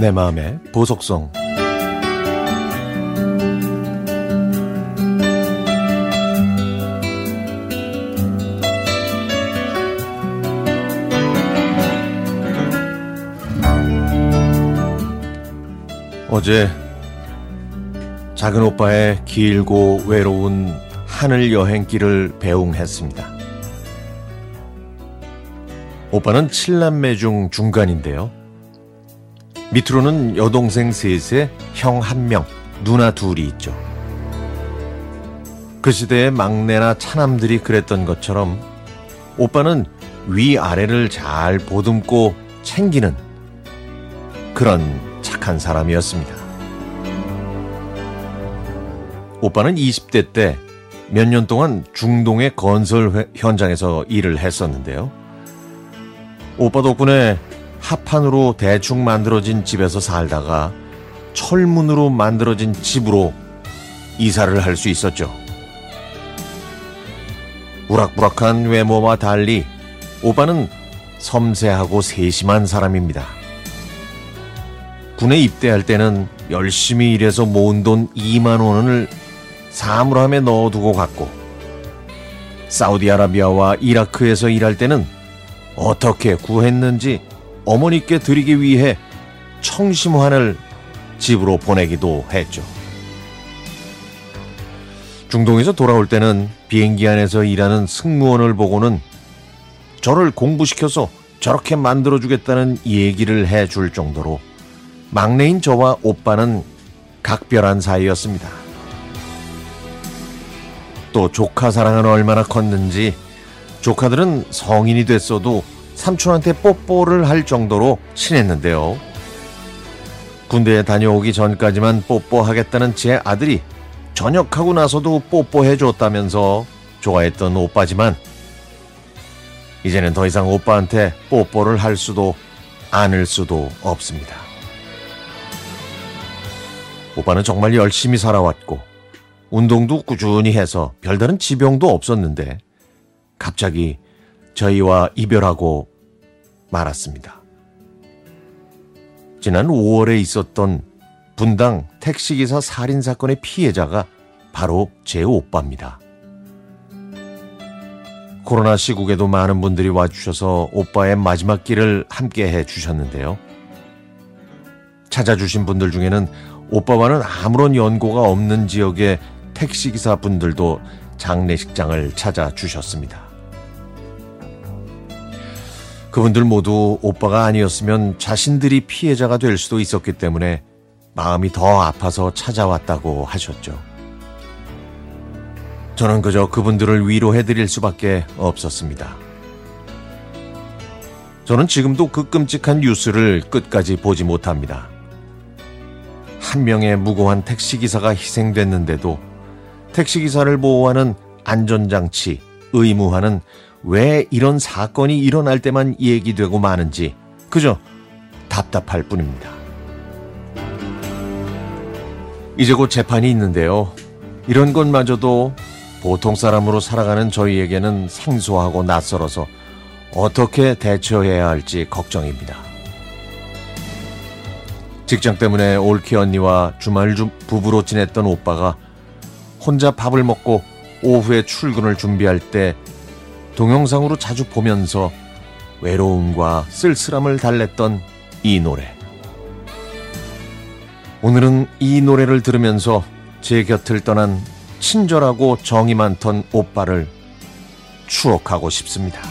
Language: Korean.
내 마음의 보석성 어제 작은 오빠의 길고 외로운 하늘 여행길을 배웅했습니다. 오빠는 7남매 중 중간인데요. 밑으로는 여동생 셋에 형 한 명, 누나 둘이 있죠. 그 시대의 막내나 차남들이 그랬던 것처럼 오빠는 위아래를 잘 보듬고 챙기는 그런 착한 사람이었습니다. 오빠는 20대 때 몇 년 동안 중동의 건설 현장에서 일을 했었는데요. 오빠 덕분에 합판으로 대충 만들어진 집에서 살다가 철문으로 만들어진 집으로 이사를 할 수 있었죠. 우락부락한 외모와 달리 오빠는 섬세하고 세심한 사람입니다. 군에 입대할 때는 열심히 일해서 모은 돈 2만 원을 사물함에 넣어두고 갔고 사우디아라비아와 이라크에서 일할 때는 어떻게 구했는지 어머니께 드리기 위해 청심환을 집으로 보내기도 했죠. 중동에서 돌아올 때는 비행기 안에서 일하는 승무원을 보고는 저를 공부시켜서 저렇게 만들어주겠다는 얘기를 해줄 정도로 막내인 저와 오빠는 각별한 사이였습니다. 또 조카 사랑은 얼마나 컸는지 조카들은 성인이 됐어도 삼촌한테 뽀뽀를 할 정도로 친했는데요. 군대에 다녀오기 전까지만 뽀뽀하겠다는 제 아들이 전역하고 나서도 뽀뽀해 줬다면서 좋아했던 오빠지만 이제는 더 이상 오빠한테 뽀뽀를 할 수도 안을 수도 없습니다. 오빠는 정말 열심히 살아왔고 운동도 꾸준히 해서 별다른 지병도 없었는데 갑자기 저희와 이별하고 말았습니다. 지난 5월에 있었던 분당 택시기사 살인사건의 피해자가 바로 제 오빠입니다. 코로나 시국에도 많은 분들이 와주셔서 오빠의 마지막 길을 함께 해 주셨는데요. 찾아주신 분들 중에는 오빠와는 아무런 연고가 없는 지역의 택시기사 분들도 장례식장을 찾아주셨습니다. 그분들 모두 오빠가 아니었으면 자신들이 피해자가 될 수도 있었기 때문에 마음이 더 아파서 찾아왔다고 하셨죠. 저는 그저 그분들을 위로해드릴 수밖에 없었습니다. 저는 지금도 그 끔찍한 뉴스를 끝까지 보지 못합니다. 한 명의 무고한 택시기사가 희생됐는데도 택시기사를 보호하는 안전장치, 의무화는 왜 이런 사건이 일어날 때만 얘기되고 마는지 그저 답답할 뿐입니다. 이제 곧 재판이 있는데요. 이런 것마저도 보통 사람으로 살아가는 저희에게는 생소하고 낯설어서 어떻게 대처해야 할지 걱정입니다. 직장 때문에 올케 언니와 주말 부부로 지냈던 오빠가 혼자 밥을 먹고 오후에 출근을 준비할 때 동영상으로 자주 보면서 외로움과 쓸쓸함을 달랬던 이 노래. 오늘은 이 노래를 들으면서 제 곁을 떠난 친절하고 정이 많던 오빠를 추억하고 싶습니다.